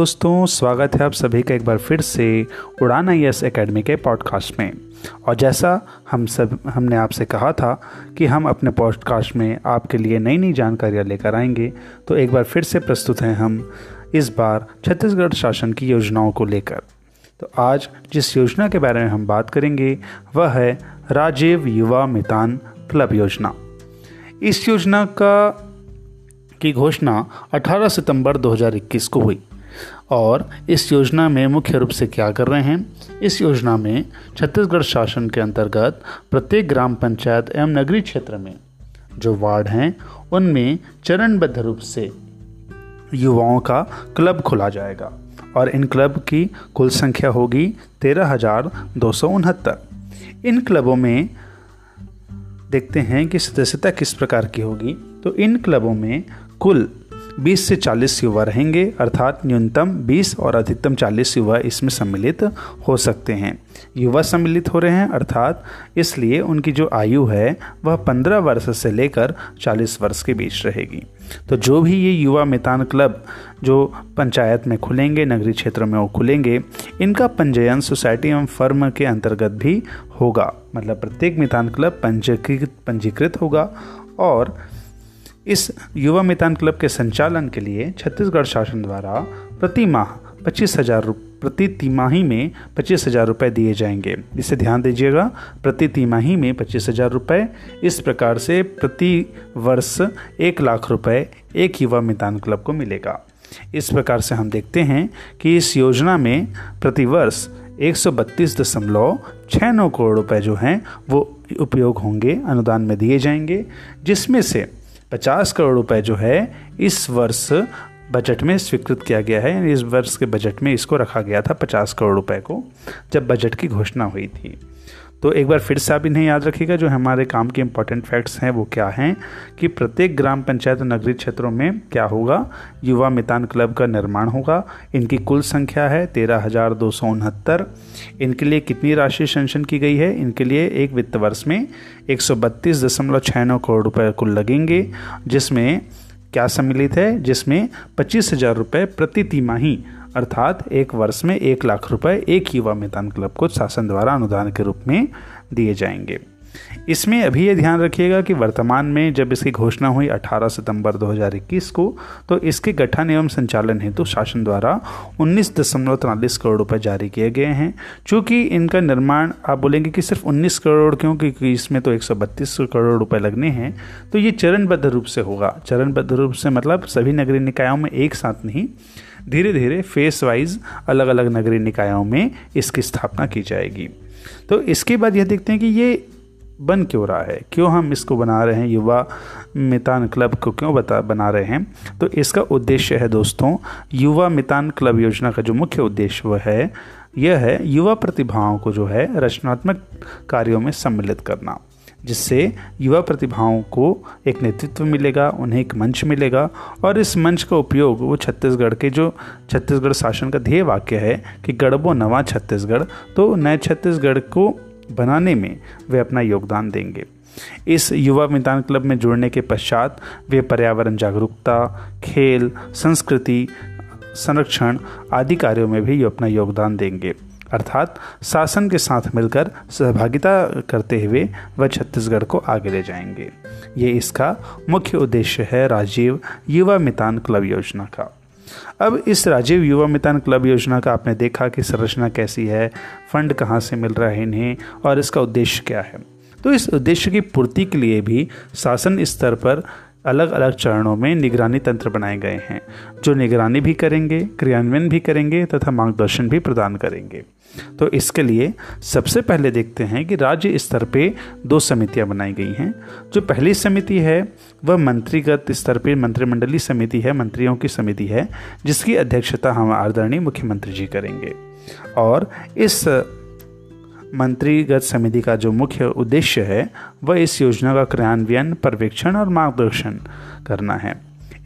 दोस्तों, स्वागत है आप सभी का एक बार फिर से उड़ान आई एस अकेडमी के पॉडकास्ट में। और जैसा हम सब, हमने आपसे कहा था कि हम अपने पॉडकास्ट में आपके लिए नई नई जानकारियाँ लेकर आएँगे तो एक बार फिर से प्रस्तुत हैं हम इस बार छत्तीसगढ़ शासन की योजनाओं को लेकर। तो आज जिस योजना के बारे में हम बात करेंगे, वह है राजीव युवा मितान क्लब योजना। इस योजना का, की घोषणा 18 सितंबर 2021 को हुई। और इस योजना में मुख्य रूप से क्या कर रहे हैं? इस योजना में छत्तीसगढ़ शासन के अंतर्गत प्रत्येक ग्राम पंचायत एवं नगरीय क्षेत्र में जो वार्ड हैं, उनमें चरणबद्ध रूप से युवाओं का क्लब खोला जाएगा और इन क्लब की कुल संख्या होगी तेरह हज़ार दो सौ उनहत्तर। इन क्लबों में देखते हैं कि सदस्यता किस प्रकार की होगी। तो इन क्लबों में कुल 20 से 40 युवा रहेंगे, अर्थात न्यूनतम 20 और अधिकतम 40 युवा इसमें सम्मिलित हो सकते हैं। युवा सम्मिलित हो रहे हैं, अर्थात इसलिए उनकी जो आयु है, वह 15 वर्ष से लेकर 40 वर्ष के बीच रहेगी। तो जो भी ये युवा मितान क्लब जो पंचायत में खुलेंगे, नगरीय क्षेत्रों में वो खुलेंगे, इनका पंजीयन सोसाइटी एवं फर्म के अंतर्गत भी होगा। मतलब प्रत्येक मितान क्लब पंजीकृत पंजीकृत होगा और इस युवा मितान क्लब के संचालन के लिए छत्तीसगढ़ शासन द्वारा प्रति माह पच्चीस हज़ार प्रति तिमाही में पच्चीस हज़ार रुपये दिए जाएँगे। इसे ध्यान दीजिएगा प्रति तिमाही में पच्चीस हज़ार रुपये इस प्रकार से प्रति वर्ष एक लाख रुपये एक युवा मितान क्लब को मिलेगा। इस प्रकार से हम देखते हैं कि इस योजना में प्रतिवर्ष एक सौ बत्तीस दशमलव छः नौ करोड़ रुपए जो हैं, वो उपयोग होंगे, अनुदान में दिए जाएँगे, जिसमें से पचास करोड़ रुपए जो है, इस वर्ष बजट में स्वीकृत किया गया है। इस वर्ष के बजट में इसको रखा गया था पचास करोड़ रुपए को, जब बजट की घोषणा हुई थी। तो एक बार फिर से आप इन्हें याद रखिएगा, जो हमारे काम के इंपॉर्टेंट फैक्ट्स हैं, वो क्या हैं? कि प्रत्येक ग्राम पंचायत और नगरीय क्षेत्रों में क्या होगा? युवा मितान क्लब का निर्माण होगा। इनकी कुल संख्या है तेरह हज़ार दो सौ उनहत्तर। इनके लिए कितनी राशि सेंशन की गई है? इनके लिए एक वित्त वर्ष में एक सौ बत्तीस दशमलव छः नौ करोड़ रुपये कुल लगेंगे, जिसमें क्या सम्मिलित है? जिसमें पच्चीस हज़ार रुपये प्रति तिमाही अर्थात एक वर्ष में एक लाख रुपए एक युवा मैदान क्लब को शासन द्वारा अनुदान के रूप में दिए जाएँगे। इसमें अभी ये ध्यान रखिएगा कि वर्तमान में जब इसकी घोषणा हुई 18 सितंबर 2021 को तो इसके गठन एवं संचालन हेतु तो शासन द्वारा उन्नीस दशमलव तिरालीस करोड़ रुपए जारी किए गए हैं, चूँकि इनका निर्माण, आप बोलेंगे कि सिर्फ़ 19 करोड़ क्यों? क्योंकि इसमें तो 132 करोड़ रुपए लगने हैं। तो ये चरणबद्ध रूप से होगा। चरणबद्ध रूप से मतलब सभी नगरीय निकायों में एक साथ नहीं धीरे धीरे फेस वाइज अलग अलग नगरीय निकायों में इसकी स्थापना की जाएगी। तो इसके बाद यह देखते हैं कि ये बन क्यों रहा है? क्यों हम इसको बना रहे हैं? युवा मितान क्लब को क्यों बता, बना रहे हैं? तो इसका उद्देश्य है दोस्तों, युवा मितान क्लब योजना का जो मुख्य उद्देश्य वह है, यह है युवा प्रतिभाओं को जो है रचनात्मक कार्यों में सम्मिलित करना। जिससे युवा प्रतिभाओं को एक नेतृत्व मिलेगा, उन्हें एक मंच मिलेगा और इस मंच का उपयोग वो छत्तीसगढ़ के जो छत्तीसगढ़ शासन का ध्येय वाक्य है कि गढ़बो नवा छत्तीसगढ़ तो नए छत्तीसगढ़ को बनाने में वे अपना योगदान देंगे। इस युवा मैदान क्लब में जुड़ने के पश्चात वे पर्यावरण जागरूकता, खेल, संस्कृति, संरक्षण आदि कार्यों में भी अपना योगदान देंगे। अर्थात शासन के साथ मिलकर सहभागिता करते हुए वह छत्तीसगढ़ को आगे ले जाएँगे। ये इसका मुख्य उद्देश्य है राजीव युवा मितान क्लब योजना का। अब इस राजीव युवा मितान क्लब योजना का आपने देखा कि संरचना कैसी है, फंड कहाँ से मिल रहा है इन्हें और इसका उद्देश्य क्या है। तो इस उद्देश्य की पूर्ति के लिए भी शासन स्तर पर अलग अलग चरणों में निगरानी तंत्र बनाए गए हैं, जो निगरानी भी करेंगे, क्रियान्वयन भी करेंगे तथा मार्गदर्शन भी प्रदान करेंगे। तो इसके लिए सबसे पहले देखते हैं कि राज्य स्तर पे दो समितियाँ बनाई गई हैं। जो पहली समिति है, वह मंत्रीगत स्तर पर मंत्रिमंडलीय समिति है, मंत्रियों की समिति है, जिसकी अध्यक्षता हम आदरणीय मुख्यमंत्री जी करेंगे। और इस मंत्रीगत समिति का जो मुख्य उद्देश्य है, वह इस योजना का क्रियान्वयन, पर्यवेक्षण और मार्गदर्शन करना है।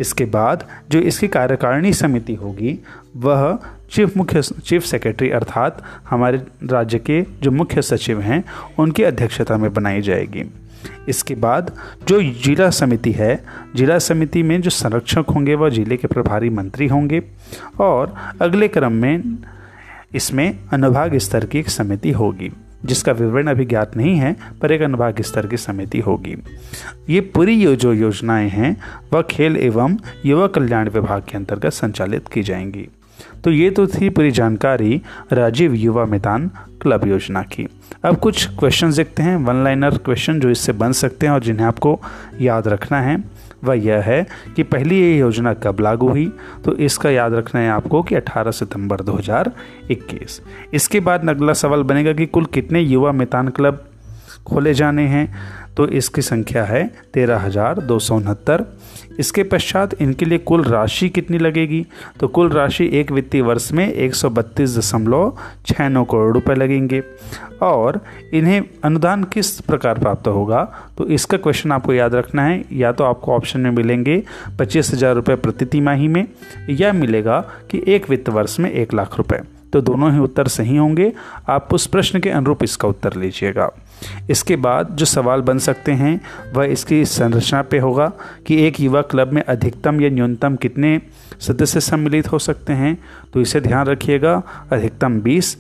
इसके बाद जो इसकी कार्यकारिणी समिति होगी, वह चीफ मुख्य चीफ सेक्रेटरी अर्थात हमारे राज्य के जो मुख्य सचिव हैं, उनकी अध्यक्षता में बनाई जाएगी। इसके बाद जो जिला समिति है, जिला समिति में जो संरक्षक होंगे, वह ज़िले के प्रभारी मंत्री होंगे और अगले क्रम में इसमें अनुभाग स्तर की एक समिति होगी, जिसका विवरण अभी ज्ञात नहीं है, पर एक अनुभाग स्तर की समिति होगी। ये पूरी यो जो योजनाएँ हैं, वह खेल एवं युवा कल्याण विभाग के अंतर्गत संचालित की जाएँगी। तो ये तो थी पूरी जानकारी राजीव युवा मैदान क्लब योजना की। अब कुछ क्वेश्चन देखते हैं वन लाइनर क्वेश्चन जो इससे बन सकते हैं और जिन्हें आपको याद रखना है। वह यह है कि पहली ये योजना कब लागू हुई? तो इसका याद रखना है आपको कि 18 सितंबर 2021 इसके बाद अगला सवाल बनेगा कि कुल कितने युवा मितान क्लब खोले जाने हैं? तो इसकी संख्या है तेरह हज़ार दो सौ उनहत्तर। इसके पश्चात इनके लिए कुल राशि कितनी लगेगी? तो कुल राशि एक वित्तीय वर्ष में एक सौ बत्तीस दशमलव छः नौ करोड़ रुपए लगेंगे। और इन्हें अनुदान किस प्रकार प्राप्त होगा? तो इसका क्वेश्चन आपको याद रखना है। या तो आपको ऑप्शन में मिलेंगे पच्चीस हज़ार रुपये प्रति तिमाही में, या मिलेगा कि एक वित्त वर्ष में एक लाख रुपये तो दोनों ही उत्तर सही होंगे। आप उस प्रश्न के अनुरूप इसका उत्तर लीजिएगा। इसके बाद जो सवाल बन सकते हैं, वह इसकी संरचना पे होगा कि एक युवा क्लब में अधिकतम या न्यूनतम कितने सदस्य सम्मिलित हो सकते हैं। तो इसे ध्यान रखिएगा, अधिकतम 20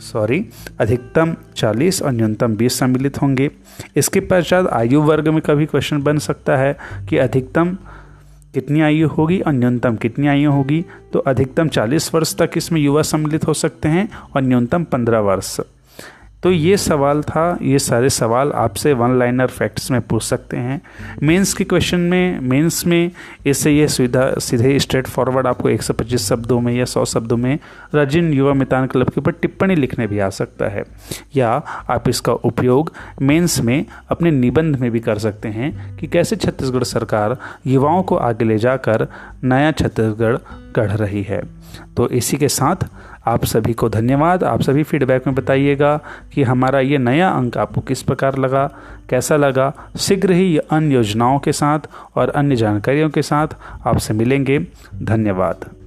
सॉरी, अधिकतम 40 और न्यूनतम 20 सम्मिलित होंगे। इसके पश्चात आयु वर्ग में कभी क्वेश्चन बन सकता है कि अधिकतम कितनी आयु होगी और न्यूनतम कितनी आयु होगी। तो अधिकतम 40 वर्ष तक इसमें युवा सम्मिलित हो सकते हैं और न्यूनतम 15 वर्ष तो ये सवाल था, ये सारे सवाल आपसे वन लाइनर फैक्ट्स में पूछ सकते हैं। मेंस के क्वेश्चन में मेंस में इससे ये सुविधा, सीधे स्ट्रेट फॉरवर्ड आपको 125 शब्दों में या 100 शब्दों में रजिन युवा मितान क्लब के ऊपर टिप्पणी लिखने भी आ सकता है। या आप इसका उपयोग मेंस में अपने निबंध में भी कर सकते हैं कि कैसे छत्तीसगढ़ सरकार युवाओं को आगे ले जाकर नया छत्तीसगढ़ गढ़ रही है। तो इसी के साथ आप सभी को धन्यवाद। आप सभी फीडबैक में बताइएगा कि हमारा ये नया अंक आपको किस प्रकार लगा, कैसा लगा। शीघ्र ही अन्य योजनाओं के साथ और अन्य जानकारियों के साथ आपसे मिलेंगे। धन्यवाद।